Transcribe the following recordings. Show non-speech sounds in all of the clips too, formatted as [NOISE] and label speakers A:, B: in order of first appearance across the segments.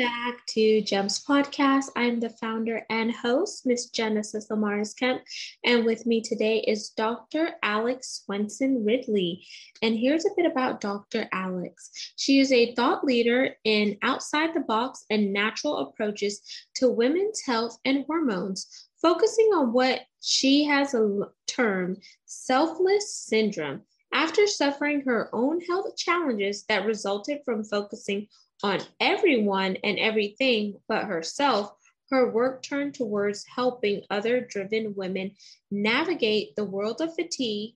A: Back to GEMS Podcast. I'm the founder and host, Miss Genesis Amaris Kemp, and with me today is Dr. Alex Swenson Ridley. And here's a bit about Dr. Alex. She is a thought leader in outside the box and natural approaches to women's health and hormones, focusing on what she has termed selfless syndrome. After suffering her own health challenges that resulted from focusing on everyone and everything but herself, her work turned towards helping other driven women navigate the world of fatigue,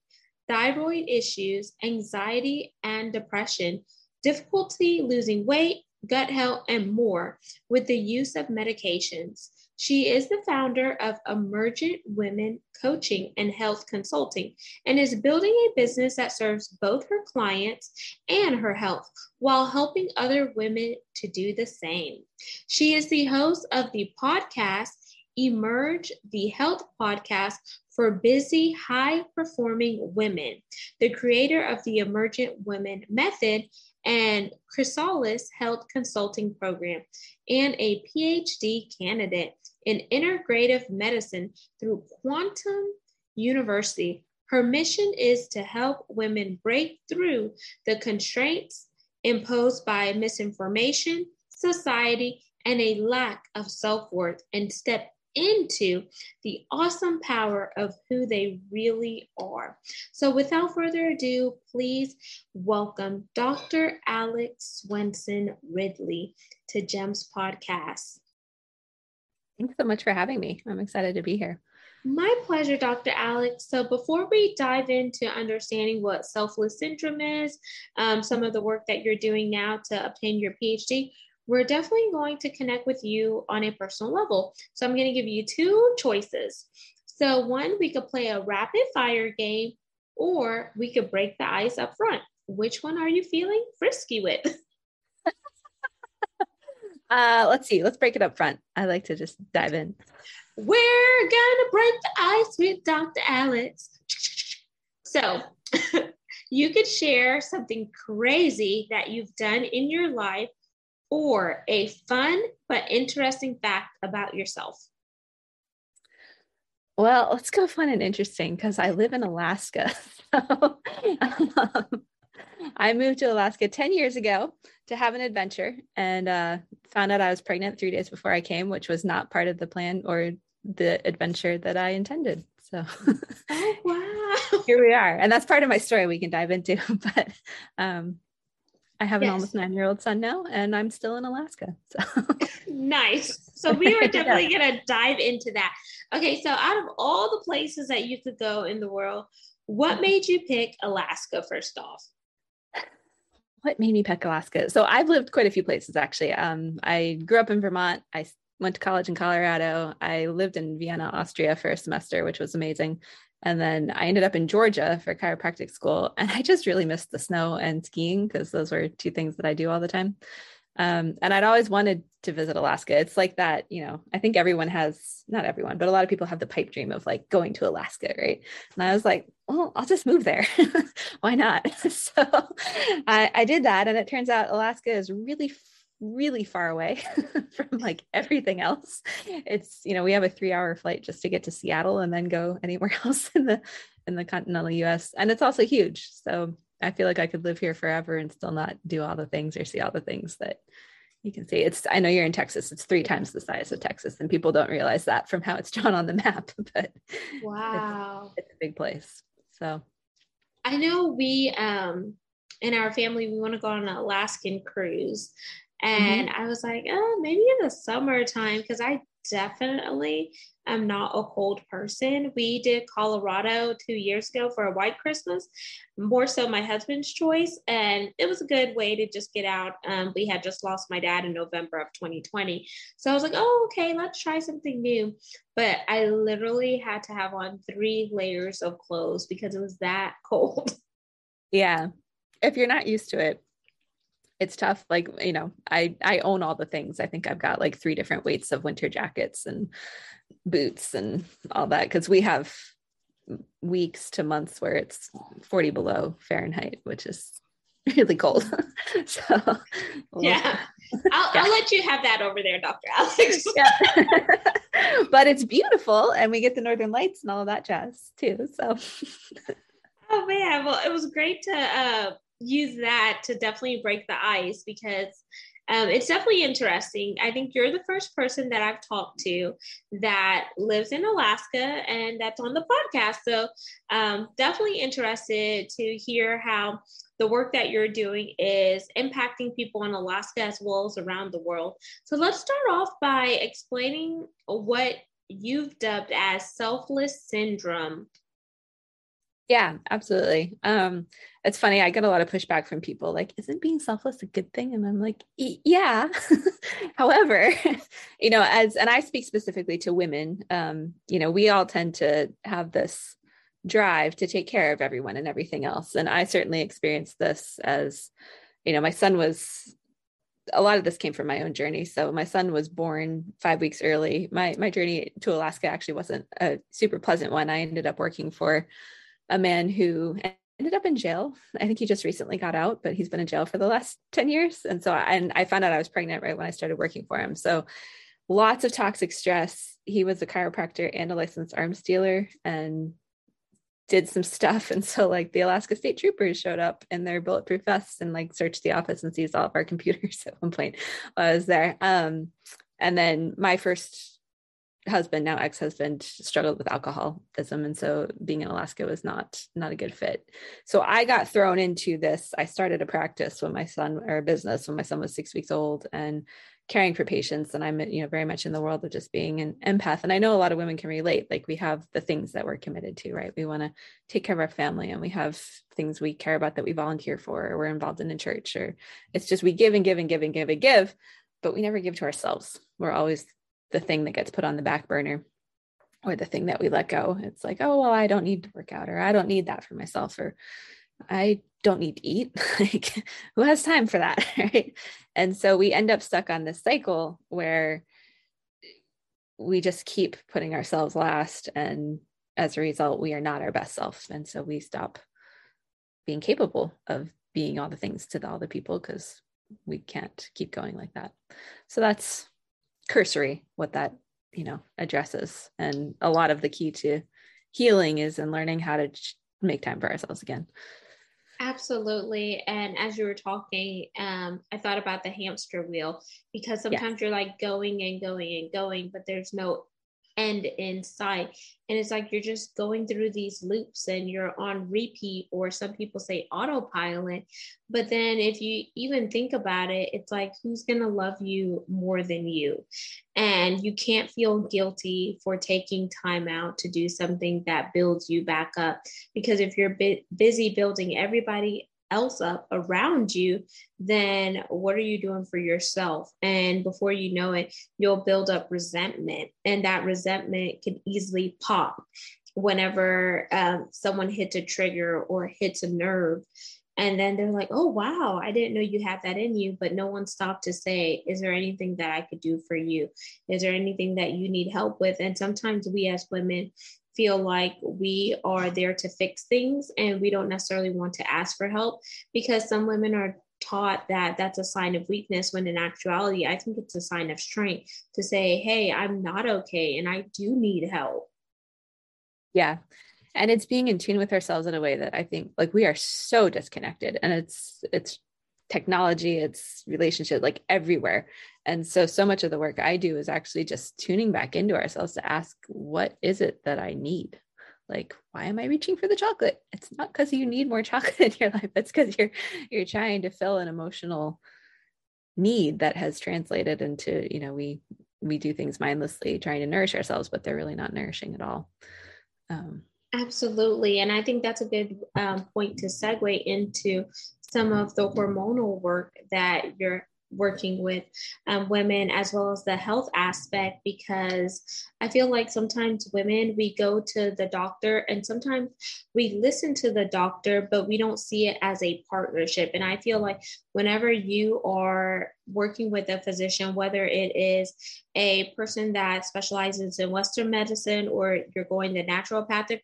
A: thyroid issues, anxiety and depression, difficulty losing weight, gut health, and more with the use of medications. She is the founder of Emergent Women Coaching and Health Consulting and is building a business that serves both her clients and her health while helping other women to do the same. She is the host of the podcast Emerge the Health Podcast for busy, high performing women, the creator of the Emergent Women Method and Chrysalis Health Consulting Program, and a PhD candidate in integrative medicine through Quantum University. Her mission is to help women break through the constraints imposed by misinformation, society, and a lack of self worth and step into the awesome power of who they really are. So, without further ado, please welcome Dr. Alex Swenson Ridley to GEMS Podcast.
B: Thanks so much for having me. I'm excited to be here.
A: My pleasure, Dr. Alex. So, before we dive into understanding what selfless syndrome is, um, some of the work that you're doing now to obtain your PhD, we're definitely going to connect with you on a personal level. So, I'm going to give you two choices. So, one, we could play a rapid fire game, or we could break the ice up front. Which one are you feeling frisky with? [LAUGHS]
B: Uh, let's see. Let's break it up front. I like to just dive in.
A: We're gonna break the ice with Dr. Alex. So, [LAUGHS] you could share something crazy that you've done in your life or a fun but interesting fact about yourself.
B: Well, let's go fun and interesting because I live in Alaska. [LAUGHS] So, [LAUGHS] um, I moved to Alaska 10 years ago to have an adventure and uh, found out I was pregnant three days before I came, which was not part of the plan or the adventure that I intended. So,
A: oh, [LAUGHS] wow.
B: here we are. And that's part of my story we can dive into. [LAUGHS] But um, I have an yes. almost nine year old son now, and I'm still in Alaska. So, [LAUGHS]
A: nice. So, we are definitely yeah. going to dive into that. Okay. So, out of all the places that you could go in the world, what made you pick Alaska first off?
B: What made me pick Alaska? So I've lived quite a few places actually. Um, I grew up in Vermont. I went to college in Colorado. I lived in Vienna, Austria for a semester, which was amazing. And then I ended up in Georgia for chiropractic school. And I just really missed the snow and skiing because those were two things that I do all the time. Um, and I'd always wanted to visit Alaska. It's like that, you know, I think everyone has, not everyone, but a lot of people have the pipe dream of like going to Alaska, right? And I was like, well, I'll just move there. [LAUGHS] Why not? [LAUGHS] so I, I did that. And it turns out Alaska is really really far away [LAUGHS] from like everything else. It's, you know, we have a 3-hour flight just to get to Seattle and then go anywhere else in the in the continental US. And it's also huge. So I feel like I could live here forever and still not do all the things or see all the things that you can see. It's I know you're in Texas. It's three times the size of Texas, and people don't realize that from how it's [LAUGHS] drawn on the map. [LAUGHS] But
A: wow,
B: it's, it's a big place. So
A: I know we um in our family we want to go on an Alaskan cruise. And mm-hmm. I was like, oh, maybe in the summertime because I definitely am not a cold person. We did Colorado two years ago for a white Christmas, more so my husband's choice. And it was a good way to just get out. Um, we had just lost my dad in November of 2020. So I was like, oh, okay, let's try something new. But I literally had to have on three layers of clothes because it was that [LAUGHS] cold.
B: Yeah. if you're not used to it, it's tough. Like, you know, I I own all the things. I think I've got like three different weights of winter jackets and boots and all that because we have weeks to months where it's 40 below Fahrenheit, which is [LAUGHS] really cold. [LAUGHS] so
A: yeah. I'll, yeah. I'll let you have that over there, Dr. Alex. [LAUGHS]
B: yeah. but it's beautiful and we get the northern lights and all of that jazz too. So
A: oh man, well it was great to uh, use that to definitely break the ice because um, it's definitely interesting. I think you're the first person that I've talked to that lives in Alaska and that's on the podcast. So, um, definitely interested to hear how the work that you're doing is impacting people in Alaska as well as around the world. So, let's start off by explaining what you've dubbed as selfless syndrome.
B: Yeah, absolutely. Um, it's funny. I get a lot of pushback from people like, isn't being selfless a good thing? And I'm like, yeah. [LAUGHS] However, [LAUGHS] you know, as, and I speak specifically to women, um, you know, we all tend to have this drive to take care of everyone and everything else. And I certainly experienced this as, you know, my son was a lot of this came from my own journey. So my son was born five weeks early. My my journey to Alaska actually wasn't a super pleasant one. I ended up working for a man who ended up in jail. I think he just recently got out, but he's been in jail for the last [LAUGHS] 10 years. And so I, and I found out I was pregnant right when I started working for him. So lots of toxic stress. He was a chiropractor and a licensed arms dealer and did some stuff. [LAUGHS] And so like the Alaska State Troopers showed up in their bulletproof vests and like searched the office and seized all of our [LAUGHS] computers at one point while I was there. Um, and then my first husband now ex-husband struggled with alcoholism and so being in alaska was not not a good fit. So i got thrown into this. I started a practice when my son or a business when my son was six weeks old and caring for patients and i'm you know very much in the world of just being an empath. And i know a lot of women can relate like we have the things that we're committed to right? We want to take care of our family and we have things we care about that we volunteer for or we're involved in a church or it's just we give and give and give and give and give but we never give to ourselves. We're always the thing that gets put on the back burner or the thing that we let go. It's like, oh, well, I don't need to work out or I don't need that for myself or I don't need to eat. [LAUGHS] like, who has time for that? [LAUGHS] Right. And so we end up stuck on this cycle where we just keep putting ourselves last. And as a result, we are not our best self. And so we stop being capable of being all the things to all the people because we can't keep going like that. So that's cursory what that you know addresses. And a lot of the key to healing is in learning how to make time for ourselves again.
A: Absolutely. And as you were talking um, i thought about the hamster wheel because sometimes you're like going and going and going but there's no end in sight. And it's like you're just going through these loops and you're on repeat, or some people say autopilot. But then if you even think about it, it's like who's going to love you more than you? And you can't feel guilty for taking time out to do something that builds you back up. Because if you're busy building everybody else up around you, then what are you doing for yourself? And before you know it, you'll build up resentment, and that resentment can easily pop whenever um, someone hits a trigger or hits a nerve. And then they're like, oh, wow, I didn't know you had that in you. But no one stopped to say, is there anything that I could do for you? Is there anything that you need help with? And sometimes we as women, feel like we are there to fix things and we don't necessarily want to ask for help because some women are taught that that's a sign of weakness when in actuality i think it's a sign of strength to say hey i'm not okay and i do need help.
B: Yeah. And it's being in tune with ourselves in a way that i think like we are so disconnected and it's it's technology it's relationship like everywhere. And so so much of the work i do is actually just tuning back into ourselves to ask what is it that i need? Like why am i reaching for the chocolate? It's not because you need more [LAUGHS] chocolate in your life. It's because you're you're trying to fill an emotional need that has translated into you know we we do things mindlessly trying to nourish ourselves but they're really not nourishing at all.
A: Um, Absolutely. And I think that's a good um, point to segue into some of the hormonal work that you're working with um, women as well as the health aspect because I feel like sometimes women, we go to the doctor and sometimes we listen to the doctor, but we don't see it as a partnership. And I feel like whenever you are working with a physician, whether it is a person that specializes in Western medicine or you're going the naturopathic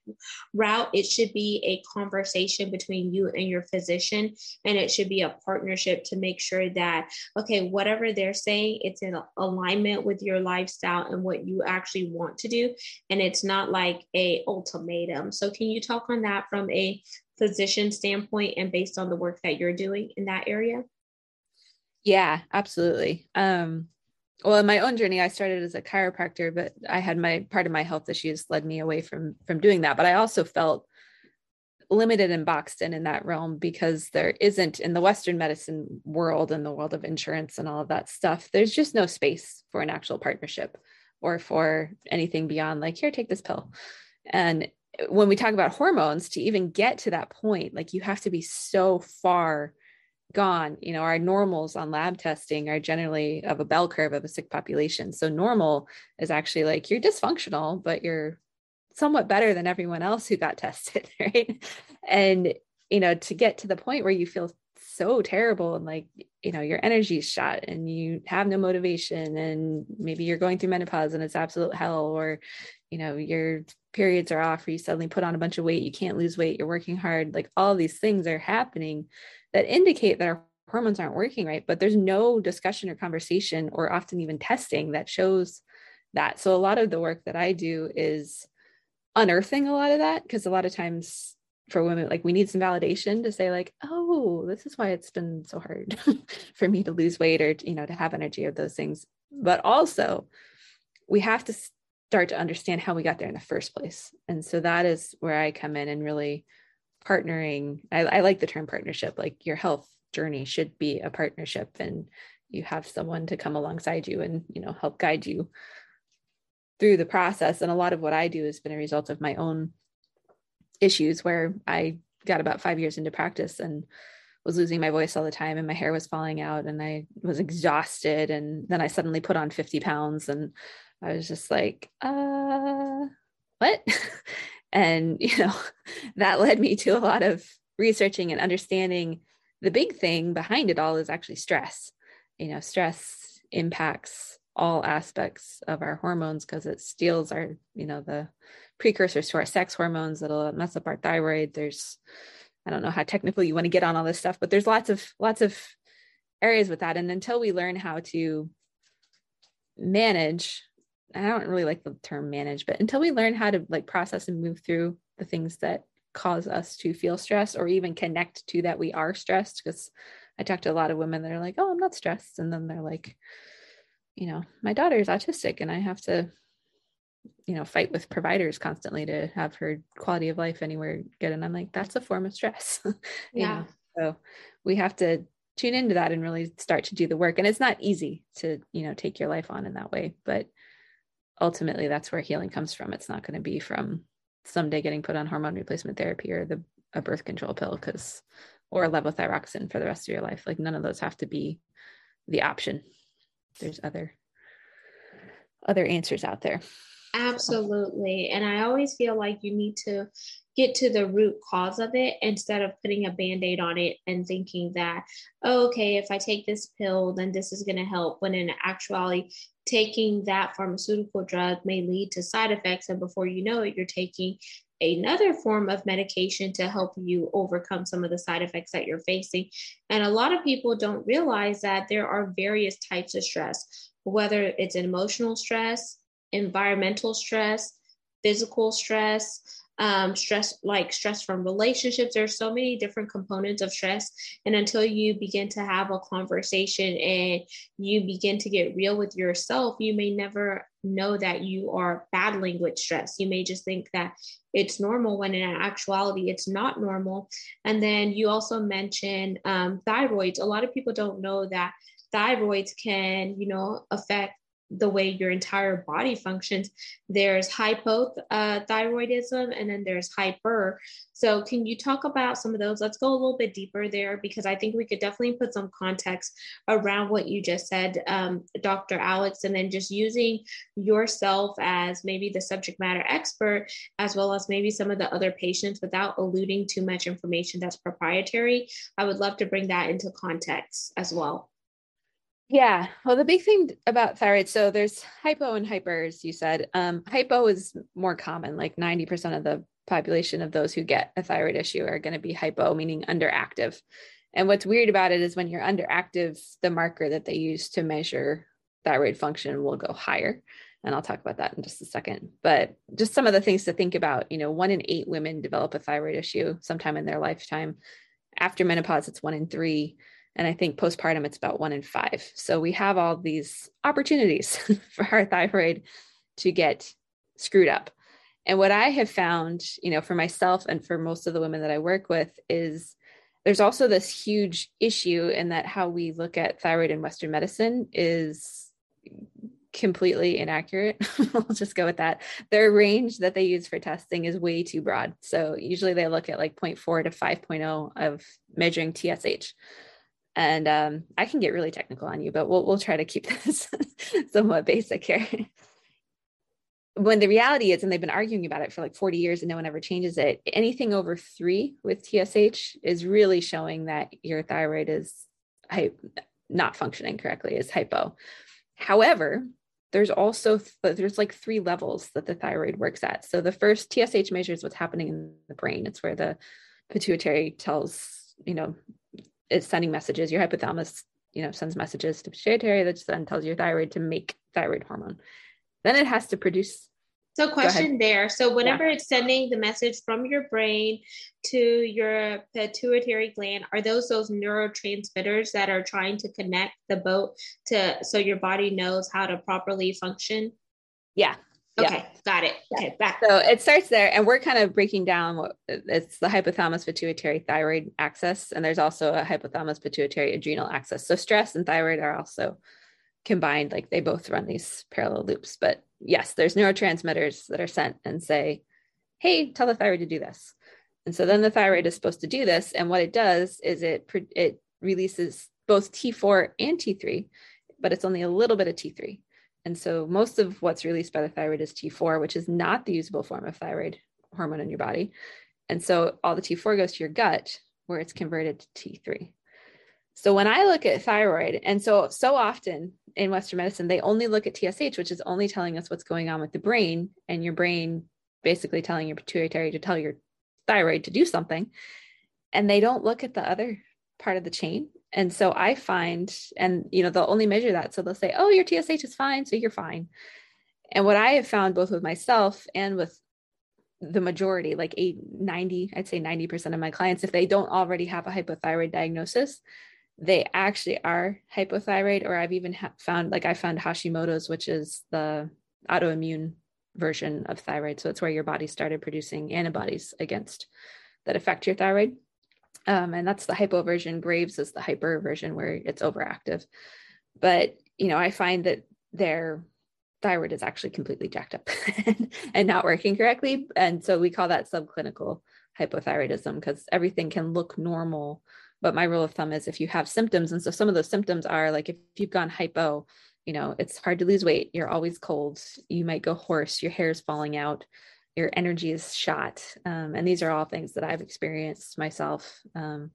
A: route, it should be a conversation between you and your physician. And it should be a partnership to make sure that, okay, whatever they're saying, it's in alignment with your lifestyle and what you actually want to do. And it's not like a ultimatum. So can you talk on that from a physician standpoint and based on the work that you're doing in that area?
B: Yeah, absolutely. Um, well, in my own journey, I started as a chiropractor, but I had my part of my health issues led me away from from doing that. But I also felt limited and boxed in in that realm because there isn't in the Western medicine world and the world of insurance and all of that stuff. There's just no space for an actual partnership or for anything beyond like here, take this pill. And when we talk about hormones, to even get to that point, like you have to be so far gone. You know our normals on lab testing are generally of a bell curve of a sick population. So normal is actually like you're dysfunctional but you're somewhat better than everyone else who got [LAUGHS] tested right? And you know to get to the point where you feel so terrible and like you know your energy's shot and you have no motivation and maybe you're going through menopause and it's absolute hell or you know your periods are off or you suddenly put on a bunch of weight you can't lose weight you're working hard like all these things are happening that indicate that our hormones aren't working right but there's no discussion or conversation or often even testing that shows that. So a lot of the work that i do is unearthing a lot of that because a lot of times for women like we need some validation to say like oh this is why it's been so hard [LAUGHS] for me to lose weight or you know to have energy or those things. But also we have to start to understand how we got there in the first place. And so that is where i come in and really partnering. I, I like the term partnership like your health journey should be a partnership and you have someone to come alongside you and you know help guide you through the process. And a lot of what i do has been a result of my own issues where i got about five years into practice and was losing my voice all the time and my hair was falling out and i was exhausted and then i suddenly put on 50 pounds and i was just like uh what [LAUGHS] And, you know, [LAUGHS] that led me to a lot of researching and understanding the big thing behind it all is actually stress. You know, stress impacts all aspects of our hormones because it steals our, you know, the precursors to our sex hormones that'll mess up our thyroid. There's, I don't know how technical you want to get on all this stuff, but there's lots of, lots of areas with that. And until we learn how to manage I don't really like the term manage, but until we learn how to like process and move through the things that cause us to feel stressed or even connect to that we are stressed, because I talk to a lot of women that are like, oh, I'm not stressed. And then they're like, you know, my daughter is autistic and I have to, you know, fight with providers constantly to have her quality of life anywhere good. And I'm like, that's a form of stress. [LAUGHS]
A: yeah.
B: Know? So we have to tune into that and really start to do the work. And it's not easy to, you know, take your life on in that way, but ultimately that's where healing comes from. It's not going to be from someday getting put on hormone replacement therapy or the a birth control pill because or levothyroxine for the rest of your life. Like none of those have to be the option. There's other other answers out there.
A: Absolutely. And I always feel like you need to get to the root cause of it instead of putting a band aid on it and thinking that, oh, okay, if I take this pill, then this is going to help. When in actuality, taking that pharmaceutical drug may lead to side effects. And before you know it, you're taking another form of medication to help you overcome some of the side effects that you're facing. And a lot of people don't realize that there are various types of stress, whether it's emotional stress, environmental stress, physical stress um, stress like stress from relationships. There's so many different components of stress. And until you begin to have a conversation and you begin to get real with yourself you may never know that you are battling with stress. You may just think that it's normal when in actuality it's not normal. And then you also mentioned um, thyroids. A lot of people don't know that thyroids can you know affect the way your entire body functions. There's hypothyroidism and then there's hyper. So, can you talk about some of those? Let's go a little bit deeper there because I think we could definitely put some context around what you just said, um, Dr. Alex, and then just using yourself as maybe the subject matter expert, as well as maybe some of the other patients without alluding too much information that's proprietary. I would love to bring that into context as well.
B: Yeah. Well, the big thing about thyroid, so there's hypo and hyper, as you said. Um, hypo is more common, like 90% of the population of those who get a thyroid issue are going to be hypo, meaning underactive. And what's weird about it is when you're underactive, the marker that they use to measure thyroid function will go higher. And I'll talk about that in just a second. But just some of the things to think about, you know, one in eight women develop a thyroid issue sometime in their lifetime. After menopause, it's one in three and I think postpartum, it's about one in five. So we have all these opportunities [LAUGHS] for our thyroid to get screwed up. And what I have found, you know, for myself and for most of the women that I work with is there's also this huge issue in that how we look at thyroid in Western medicine is completely inaccurate. [LAUGHS] we'll just go with that. Their range that they use for testing is way too broad. So usually they look at like 0.4 to 5.0 of measuring TSH and um, I can get really technical on you, but we'll we'll try to keep [LAUGHS] this somewhat basic here. when the reality is, and they've been arguing about it for like 40 years and no one ever changes it, anything over three with TSH is really showing that your thyroid is not functioning correctly, is hypo. However, there's also th- there's like three levels that the thyroid works at. So the first TSH measures what's happening in the brain. It's where the pituitary tells you know it's sending messages. Your hypothalamus, you know, sends messages to pituitary that then tells your thyroid to make thyroid hormone. Then it has to produce.
A: So, question there. So, whenever yeah. it's sending the message from your brain to your pituitary gland, are those those neurotransmitters that are trying to connect the boat to so your body knows how to properly function?
B: Yeah,
A: Okay, yeah. got it. Okay, back.
B: So it starts there, and we're kind of breaking down what it's the hypothalamus pituitary thyroid axis, and there's also a hypothalamus pituitary adrenal axis. So stress and thyroid are also combined, like they both run these parallel loops. But yes, there's neurotransmitters that are sent and say, "Hey, tell the thyroid to do this," and so then the thyroid is supposed to do this, and what it does is it it releases both T4 and T3, but it's only a little bit of T3. And so most of what's released by the thyroid is T4, which is not the usable form of thyroid hormone in your body. And so all the T4 goes to your gut where it's converted to T3. So when I look at thyroid, and so so often in Western medicine, they only look at TSH, which is only telling us what's going on with the brain, and your brain basically telling your pituitary to tell your thyroid to do something. And they don't look at the other part of the chain and so I find, and you know, they'll only measure that. So they'll say, oh, your TSH is fine. So you're fine. And what I have found both with myself and with the majority, like eight, 90, I'd say 90% of my clients, if they don't already have a hypothyroid diagnosis, they actually are hypothyroid, or I've even ha- found, like I found Hashimoto's, which is the autoimmune version of thyroid. So it's where your body started producing antibodies against that affect your thyroid. Um, and that's the hypo version. Graves is the hyper version where it's overactive. But, you know, I find that their thyroid is actually completely jacked up [LAUGHS] and not working correctly. And so we call that subclinical hypothyroidism because everything can look normal. But my rule of thumb is if you have symptoms, and so some of those symptoms are like if you've gone hypo, you know, it's hard to lose weight, you're always cold, you might go hoarse, your hair is falling out, your energy is shot. Um, and these are all things that I've experienced myself. Um,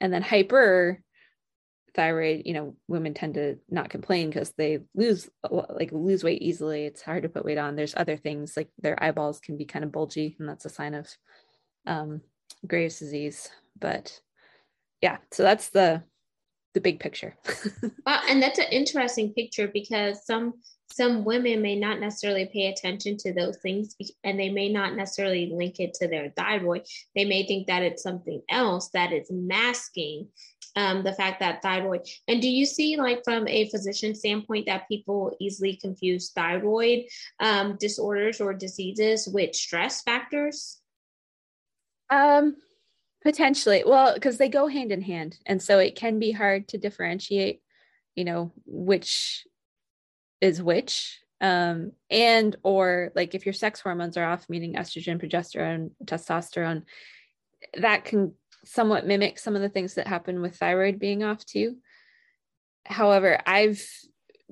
B: and then hyper thyroid, you know, women tend to not complain because they lose like lose weight easily. It's hard to put weight on. There's other things like their eyeballs can be kind of bulgy, and that's a sign of um, Graves' disease. But yeah, so that's the the big picture. [LAUGHS]
A: well, and that's an interesting picture because some some women may not necessarily pay attention to those things and they may not necessarily link it to their thyroid. They may think that it's something else that is masking um, the fact that thyroid. And do you see, like, from a physician standpoint, that people easily confuse thyroid um, disorders or diseases with stress factors?
B: Um, potentially. Well, because they go hand in hand. And so it can be hard to differentiate, you know, which is which um and or like if your sex hormones are off meaning estrogen progesterone testosterone that can somewhat mimic some of the things that happen with thyroid being off too. However i've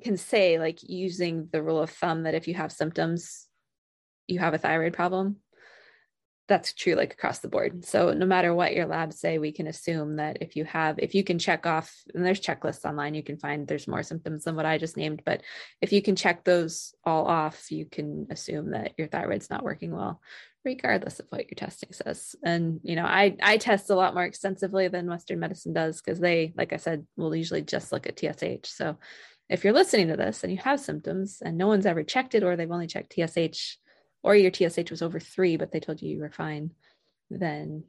B: can say like using the rule of thumb that if you have symptoms you have a thyroid problem that's true like across the board. So no matter what your labs say we can assume that if you have if you can check off and there's checklists online you can find there's more symptoms than what i just named but if you can check those all off you can assume that your thyroid's not working well regardless of what your testing says. And you know i i test a lot more extensively than western medicine does because they like i said will usually just look at tsh so if you're listening to this and you have symptoms and no one's ever checked it or they've only checked tsh or your TSH was over three, but they told you you were fine, then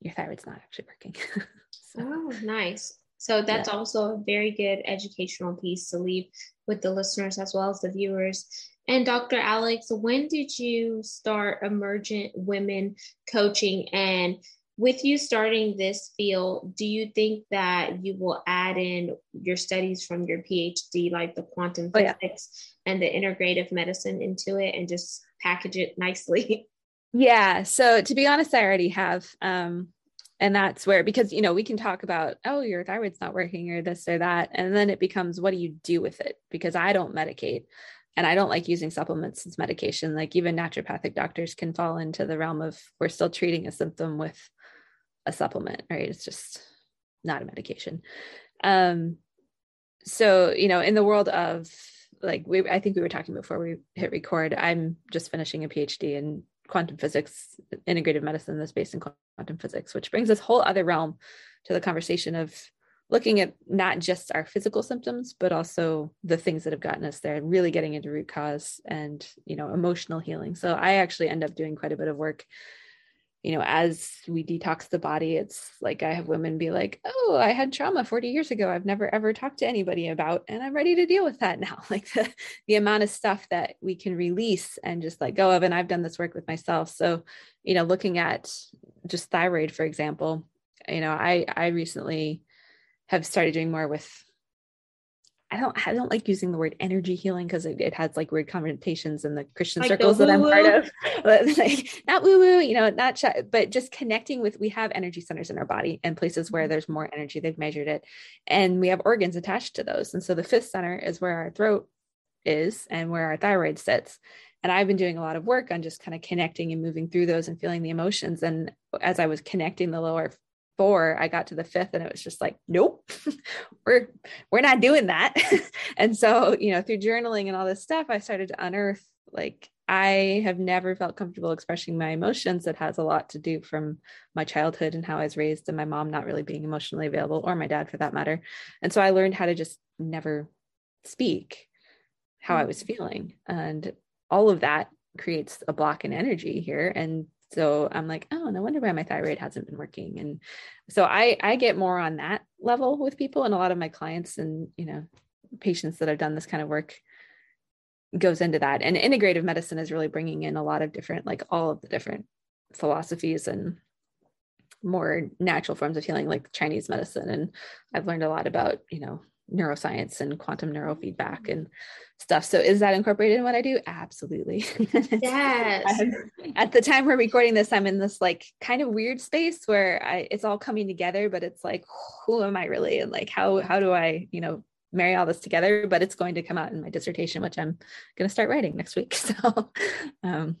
B: your thyroid's not actually working. [LAUGHS]
A: so, oh, nice. So that's yeah. also a very good educational piece to leave with the listeners as well as the viewers. And Dr. Alex, when did you start emergent women coaching? And with you starting this field, do you think that you will add in your studies from your PhD, like the quantum oh, physics yeah. and the integrative medicine into it, and just package it nicely. [LAUGHS]
B: Yeah. So to be honest, I already have. Um, and that's where because you know we can talk about oh your thyroid's not working or this or that and then it becomes what do you do with it because i don't medicate and i don't like using supplements as medication like even naturopathic doctors can fall into the realm of we're still treating a symptom with a supplement right it's just not a medication um so you know in the world of like we I think we were talking before we hit record. I'm just finishing a PhD in quantum physics, integrative medicine that's based in quantum physics, which brings this whole other realm to the conversation of looking at not just our physical symptoms, but also the things that have gotten us there, and really getting into root cause and you know emotional healing. So I actually end up doing quite a bit of work you know, as we detox the body, it's like I have women be like, oh, I had trauma 40 years ago. I've never ever talked to anybody about, and I'm ready to deal with that [LAUGHS] now. Like the, the amount of stuff that we can release and just let go of. And I've done this work with myself. So, you know, looking at just thyroid, for example, you know, I I recently have started doing more with I don't I don't like using the word energy healing because it, it, has like weird connotations in the Christian like circles the that I'm part of. [LAUGHS] But like not woo woo, you know, not ch- but just connecting with we have energy centers in our body and places where mm-hmm. there's more energy. They've measured it, and we have organs attached to those. And so the fifth center is where our throat is and where our thyroid sits. And I've been doing a lot of work on just kind of connecting and moving through those and feeling the emotions. And as I was connecting the lower four i got to the fifth and it was just like nope [LAUGHS] we're we're not doing that. [LAUGHS] And so you know through journaling and all this stuff i started to unearth like i have never felt comfortable expressing my emotions. That has a lot to do from my childhood and how i was raised and my mom not really being emotionally available or my dad for that matter. And so i learned how to just never speak how i was mm. feeling. And all of that creates a block in energy here. And so i'm like oh no wonder why my thyroid hasn't been working. And so i i get more on that level with people and a lot of my clients and you know patients that have done this kind of work goes into that. And integrative medicine is really bringing in a lot of different like all of the different philosophies and more natural forms of healing like chinese medicine. And i've learned a lot about you know neuroscience and quantum neurofeedback and stuff. So is that incorporated in what I do? Absolutely. [LAUGHS]
A: Yes.
B: At the time we're recording this, I'm in this like kind of weird space where I it's all coming together, but it's like, who am I really? And like how how do I, you know, marry all this together? But it's going to come out in my dissertation, which I'm gonna start writing next week. [LAUGHS] So um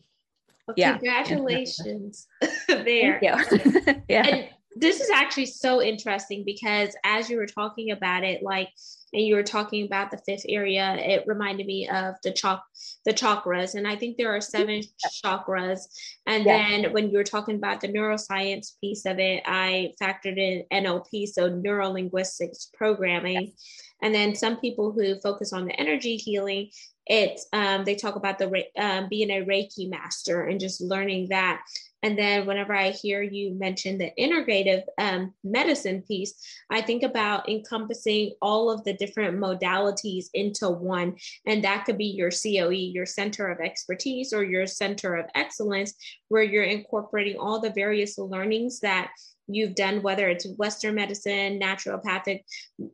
A: well, yeah. Congratulations [LAUGHS] there.
B: yeah.
A: And this is actually so interesting because as you were talking about it, like, and you were talking about the fifth area, it reminded me of the chalk, the chakras, and I think there are seven chakras. And yeah. then when you were talking about the neuroscience piece of it, I factored in NLP, so neuro linguistics programming. Yes. And then some people who focus on the energy healing, it's um, they talk about the um, being a Reiki master and just learning that. And then whenever I hear you mention the integrative um, medicine piece, I think about encompassing all of the different modalities into one. And that could be your COE, your center of expertise, or your center of excellence, where you're incorporating all the various learnings that you've done, whether it's Western medicine, naturopathic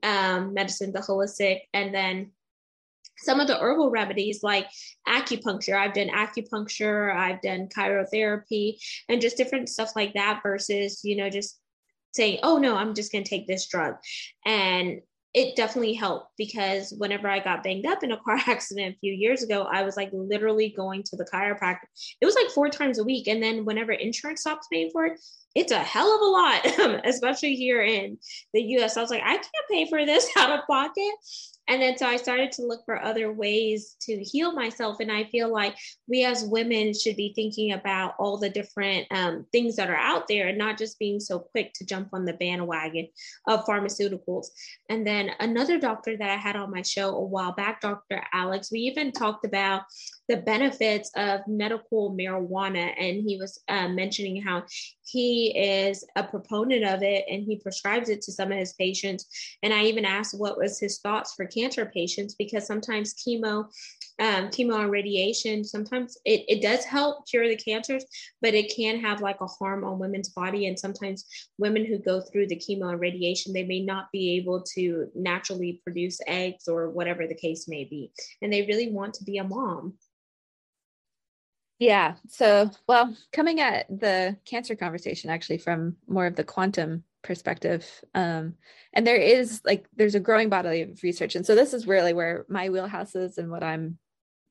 A: um, medicine, the holistic, and then some of the herbal remedies like acupuncture. I've done acupuncture, I've done chirotherapy, and just different stuff like that versus, you know, just saying, oh no, I'm just going to take this drug. And it definitely helped because whenever I got banged up in a car [LAUGHS] accident a few years ago, I was like literally going to the chiropractor. It was like four times a week. And then whenever insurance stops paying for it, it's a hell of a lot, [LAUGHS] especially here in the US. I was like, I can't pay for this [LAUGHS] out of pocket. And then so I started to look for other ways to heal myself. And I feel like we as women should be thinking about all the different um, things that are out there and not just being so quick to jump on the bandwagon of pharmaceuticals. And then another doctor that I had on my show a while back, Dr. Alex, we even talked about the benefits of medical marijuana. And he was uh, mentioning how he is a proponent of it and he prescribes it to some of his patients. And I even asked what was his thoughts for cancer patients because sometimes chemo um, chemo and radiation sometimes it, it does help cure the cancers but it can have like a harm on women's body and sometimes women who go through the chemo and radiation they may not be able to naturally produce eggs or whatever the case may be and they really want to be a mom
B: yeah. So, well, coming at the cancer conversation actually from more of the quantum perspective, um, and there is like there's a growing body of research, and so this is really where my wheelhouse is and what I'm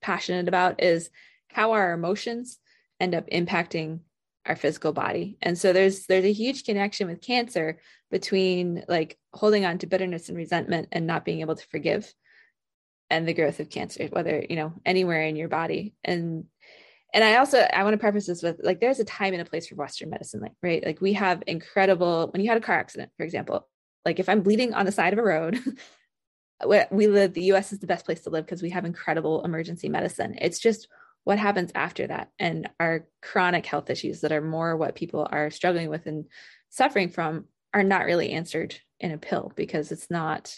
B: passionate about is how our emotions end up impacting our physical body. And so there's there's a huge connection with cancer between like holding on to bitterness and resentment and not being able to forgive and the growth of cancer whether you know anywhere in your body and and I also I want to preface this with like there's a time and a place for Western medicine, like right, like we have incredible. When you had a car accident, for example, like if I'm bleeding on the side of a road, [LAUGHS] we live. The U.S. is the best place to live because we have incredible emergency medicine. It's just what happens after that, and our chronic health issues that are more what people are struggling with and suffering from are not really answered in a pill because it's not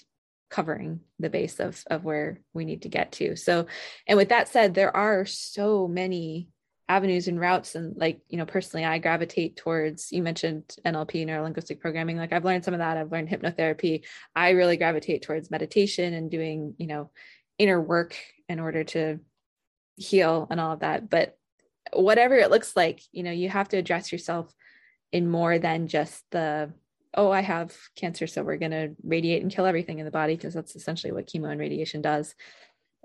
B: covering the base of of where we need to get to. So and with that said there are so many avenues and routes and like you know personally i gravitate towards you mentioned nlp neurolinguistic programming. Like i've learned some of that. I've learned hypnotherapy. I really gravitate towards meditation and doing you know inner work in order to heal and all of that. But whatever it looks like you know you have to address yourself in more than just the oh, I have cancer, so we're going to radiate and kill everything in the body because that's essentially what chemo and radiation does.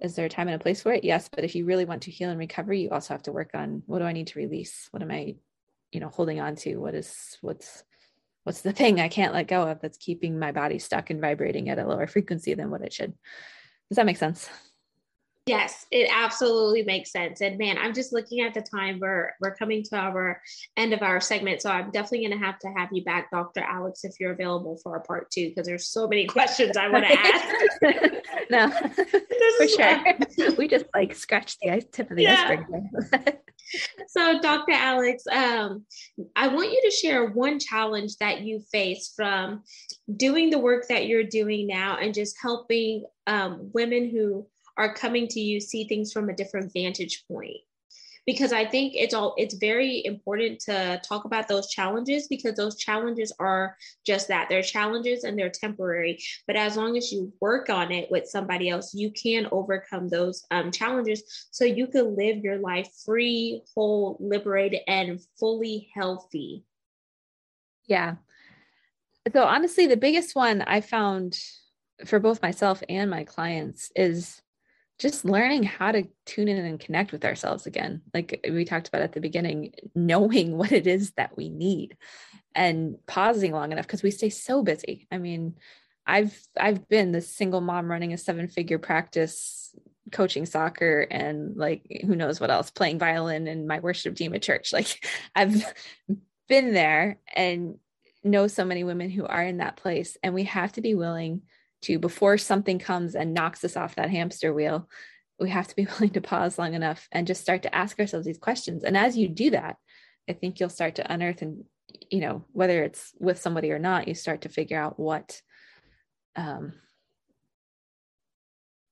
B: Is there a time and a place for it? Yes, but if you really want to heal and recover, you also have to work on what do I need to release? What am I, you know, holding on to? What is what's what's the thing I can't let go of that's keeping my body stuck and vibrating at a lower frequency than what it should? Does that make sense?
A: Yes, it absolutely makes sense. And man, I'm just looking at the time. We're we're coming to our end of our segment, so I'm definitely going to have to have you back, Dr. Alex, if you're available for a part two, because there's so many [LAUGHS] questions I want to ask. [LAUGHS]
B: no, for sure. [LAUGHS] we just like scratched the tip of the yeah. iceberg.
A: so, Dr. Alex, um, I want you to share one challenge that you face from doing the work that you're doing now and just helping um, women who are coming to you see things from a different vantage point. Because i think it's all it's very important to talk about those challenges because those challenges are just that. They're challenges and they're temporary. But as long as you work on it with somebody else you can overcome those um, challenges. So you can live your life free whole liberated and fully healthy.
B: Yeah. So honestly the biggest one i found for both myself and my clients is just learning how to tune in and connect with ourselves again like we talked about at the beginning knowing [LAUGHS] what it is that we need and pausing long enough because we stay so busy. I mean i've i've been the single mom running a seven figure practice coaching soccer and like who knows what else playing violin in my worship team at church. [LAUGHS] Like i've been there and know so many women who are in that place and we have to be willing to before something comes and knocks us off that hamster wheel we have to be [LAUGHS] willing to pause long enough and just start to ask ourselves these questions. And as you do that i think you'll start to unearth and you know whether it's with somebody or not you start to figure out what um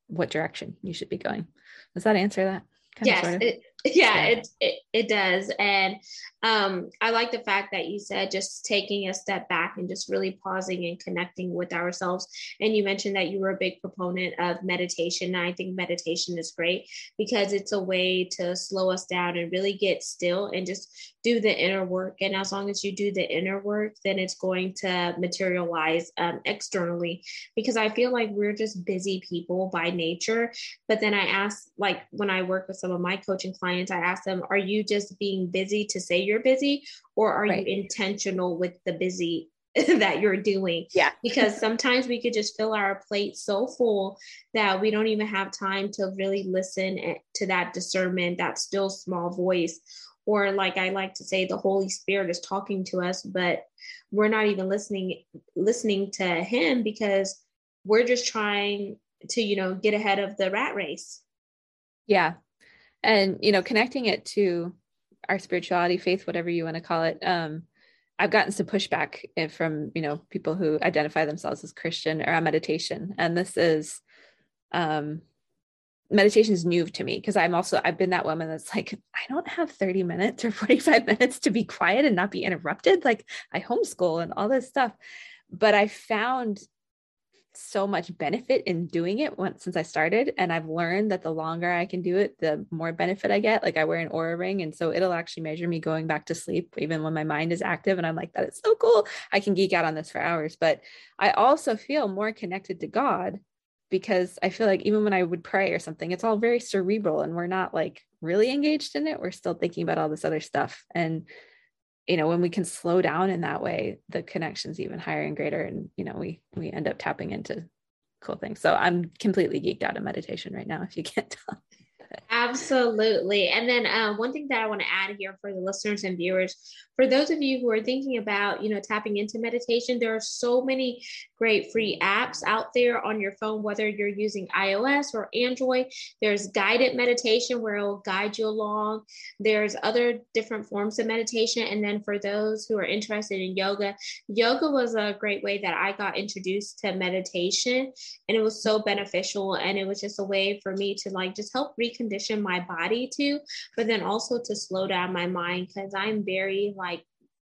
B: what direction you should be going. Does that answer that?
A: Yes, sort of? it, [LAUGHS] yeah, it, it, it does. And um, I like the fact that you said just taking a step back and just really pausing and connecting with ourselves. And you mentioned that you were a big proponent of meditation. And I think meditation is great because it's a way to slow us down and really get still and just do the inner work. And as long as you do the inner work, then it's going to materialize um, externally. Because I feel like we're just busy people by nature. But then I ask, like when I work with some of my coaching clients, I ask them, are you just being busy to say you're busy? Or are right. you intentional with the busy [LAUGHS] that you're doing.
B: Yeah. [LAUGHS]
A: because sometimes we could just fill our plate so full that we don't even have time to really listen eh, to that discernment, that still small voice, or like I like to say, the Holy Spirit is talking to us, but we're not even listening listening to Him because we're just trying to, you know, get ahead of the rat race.
B: Yeah, and you know, connecting it to our spirituality, faith, whatever you want to call it. Um, I've gotten some pushback eh, from you know people who identify themselves as Christian or on meditation, and this is um meditation is new to me because I'm also I've been that woman that's like I don't have 30 minutes or [LAUGHS] 45 minutes to be quiet and not be interrupted like I homeschool and all this stuff. But I found so much benefit in doing it once since I started and I've learned that the longer I can do it the more benefit I get. Like I wear an Oura ring and so it'll actually measure me going back to sleep even when my mind is active and I'm like that is so cool. I can geek out on this for hours. But I also feel more connected to God because I feel like even when I would pray or something, it's all very cerebral and we're not like really engaged in it. We're still thinking about all this other stuff. And, you know, when we can slow down in that way, the connection's even higher and greater. And, you know, we we end up tapping into cool things. So I'm completely geeked out of meditation right now, if you can't [LAUGHS] tell.
A: Absolutely. And then uh, one thing that I want to add here for the listeners and viewers, for those of you who are thinking about, you know, tapping into meditation, there are so many great free apps out there on your phone, whether you're using iOS or Android. There's guided meditation where it'll guide you along. There's other different forms of meditation. And then for those who are interested in yoga, yoga was a great way that I got introduced to meditation. And it was so beneficial. And it was just a way for me to like just help recondition my body to, but then also to slow down my mind because I'm very like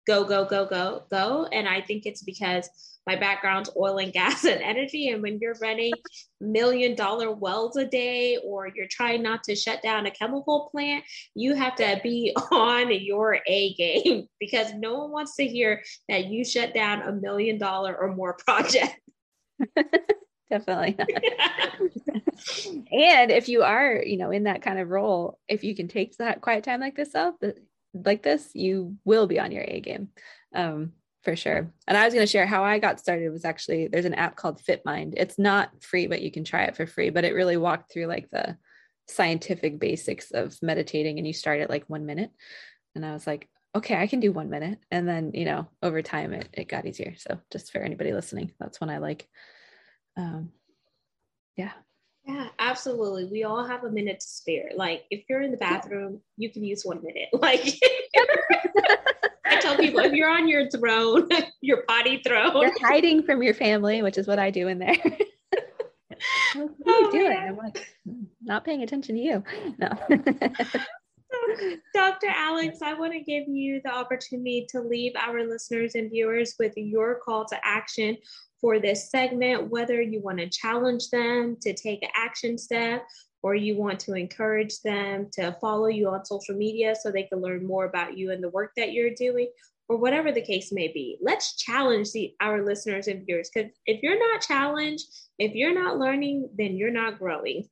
A: go, go, go, go, go. And I think it's because my background's oil and gas and energy. And when you're running million dollar wells a day or you're trying not to shut down a chemical plant, you have to be [LAUGHS] on your A game because no one wants to hear that you shut down a million dollar or more [LAUGHS] project. [LAUGHS]
B: Definitely. [LAUGHS] and if you are, you know, in that kind of role, if you can take that quiet time like this up, like this, you will be on your A game. Um, for sure. And I was going to share how I got started was actually there's an app called FitMind. It's not free, but you can try it for free. But it really walked through like the scientific basics of meditating, and you start at like one minute. And I was like, okay, I can do one minute. And then you know, over time, it it got easier. So just for anybody listening, that's when I like. Um, yeah.
A: Yeah, absolutely. We all have a minute to spare. Like if you're in the bathroom, you can use one minute. [LAUGHS] Like [LAUGHS] I tell people if you're on your throne, [LAUGHS] your potty throne.
B: You're hiding from your family, which is what I do in there. what are you oh, doing? Man. I'm like, not paying attention to you. No. [LAUGHS]
A: Dr. Alex, I want to give you the opportunity to leave our listeners and viewers with your call to action for this segment, whether you want to challenge them to take an action step or you want to encourage them to follow you on social media so they can learn more about you and the work that you're doing, or whatever the case may be. Let's challenge the, our listeners and viewers because if you're not challenged, if you're not learning, then you're not growing.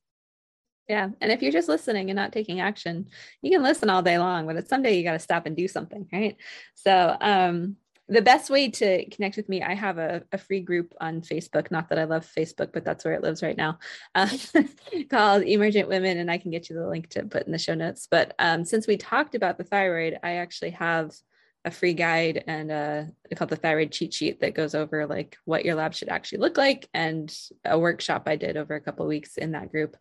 B: Yeah. And if you're just listening and not taking action, you can listen all day long, but it's someday you got to stop and do something. Right. So, um, the best way to connect with me, I have a, a, free group on Facebook. Not that I love Facebook, but that's where it lives right now, uh, [LAUGHS] called Emergent Women. And I can get you the link to put in the show notes. But um, since we talked about the thyroid, I actually have a free guide and uh, called the thyroid cheat sheet that goes over like what your lab should actually look like and a workshop I did over a couple weeks in that group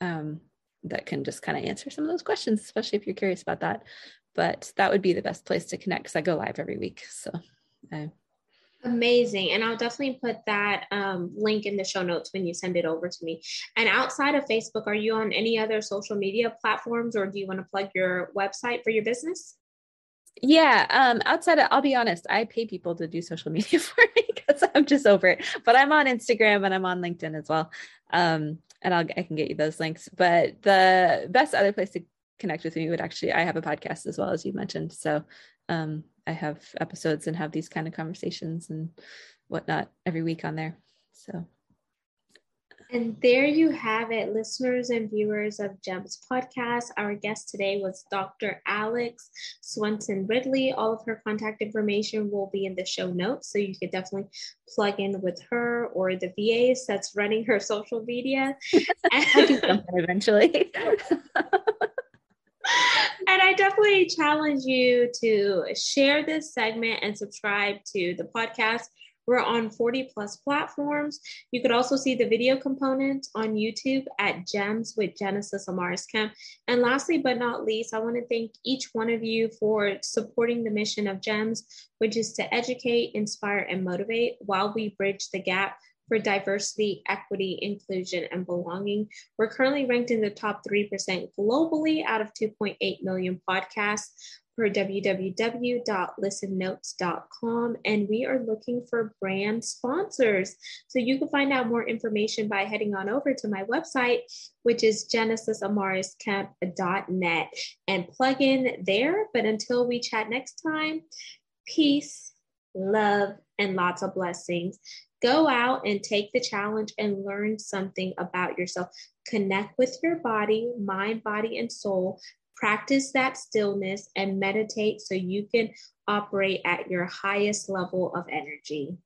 B: um, that can just kind of answer some of those questions, especially if you're curious about that but that would be the best place to connect because I go live every week. So uh,
A: Amazing. And I'll definitely put that um, link in the show notes when you send it over to me. And outside of Facebook, are you on any other social media platforms or do you want to plug your website for your business?
B: Yeah. Um, outside of, I'll be honest, I pay people to do social [LAUGHS] media for me because I'm just over it. But I'm on Instagram and I'm on LinkedIn as well. Um, and I'll I can get you those links. But the best other place to connect with me would actually I have a podcast as well as you mentioned. So um, I have episodes and have these kind of conversations and whatnot every week on there. So
A: and there you have it, listeners and viewers of GEMS podcast. Our guest today was Dr. Alex Swenson Ridley. All of her contact information will be in the show notes, so you could definitely plug in with her or the VAs that's running her social media. [LAUGHS]
B: eventually. [LAUGHS] and
A: I definitely challenge you to share this segment and subscribe to the podcast we're on 40 plus platforms. You could also see the video component on YouTube at Gems with Genesis Amaris Kemp. And lastly, but not least, I want to thank each one of you for supporting the mission of Gems, which is to educate, inspire, and motivate while we bridge the gap for diversity, equity, inclusion, and belonging. We're currently ranked in the top 3% globally out of 2.8 million podcasts for www.listennotes.com. And we are looking for brand sponsors. So you can find out more information by heading on over to my website, which is genesisamariskemp.net, and plug in there. But until we chat next time, peace, love, and lots of blessings. Go out and take the challenge and learn something about yourself. Connect with your body, mind, body, and soul Practice that stillness and meditate so you can operate at your highest level of energy.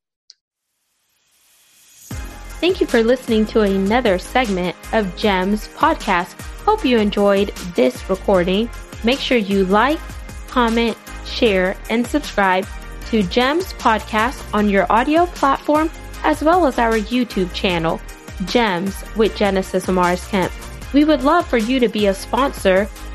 A: Thank you for listening to another segment of GEMS podcast. Hope you enjoyed this recording. Make sure you like, comment, share, and subscribe to GEMS podcast on your audio platform as well as our YouTube channel, GEMS with Genesis Amaris Kemp. We would love for you to be a sponsor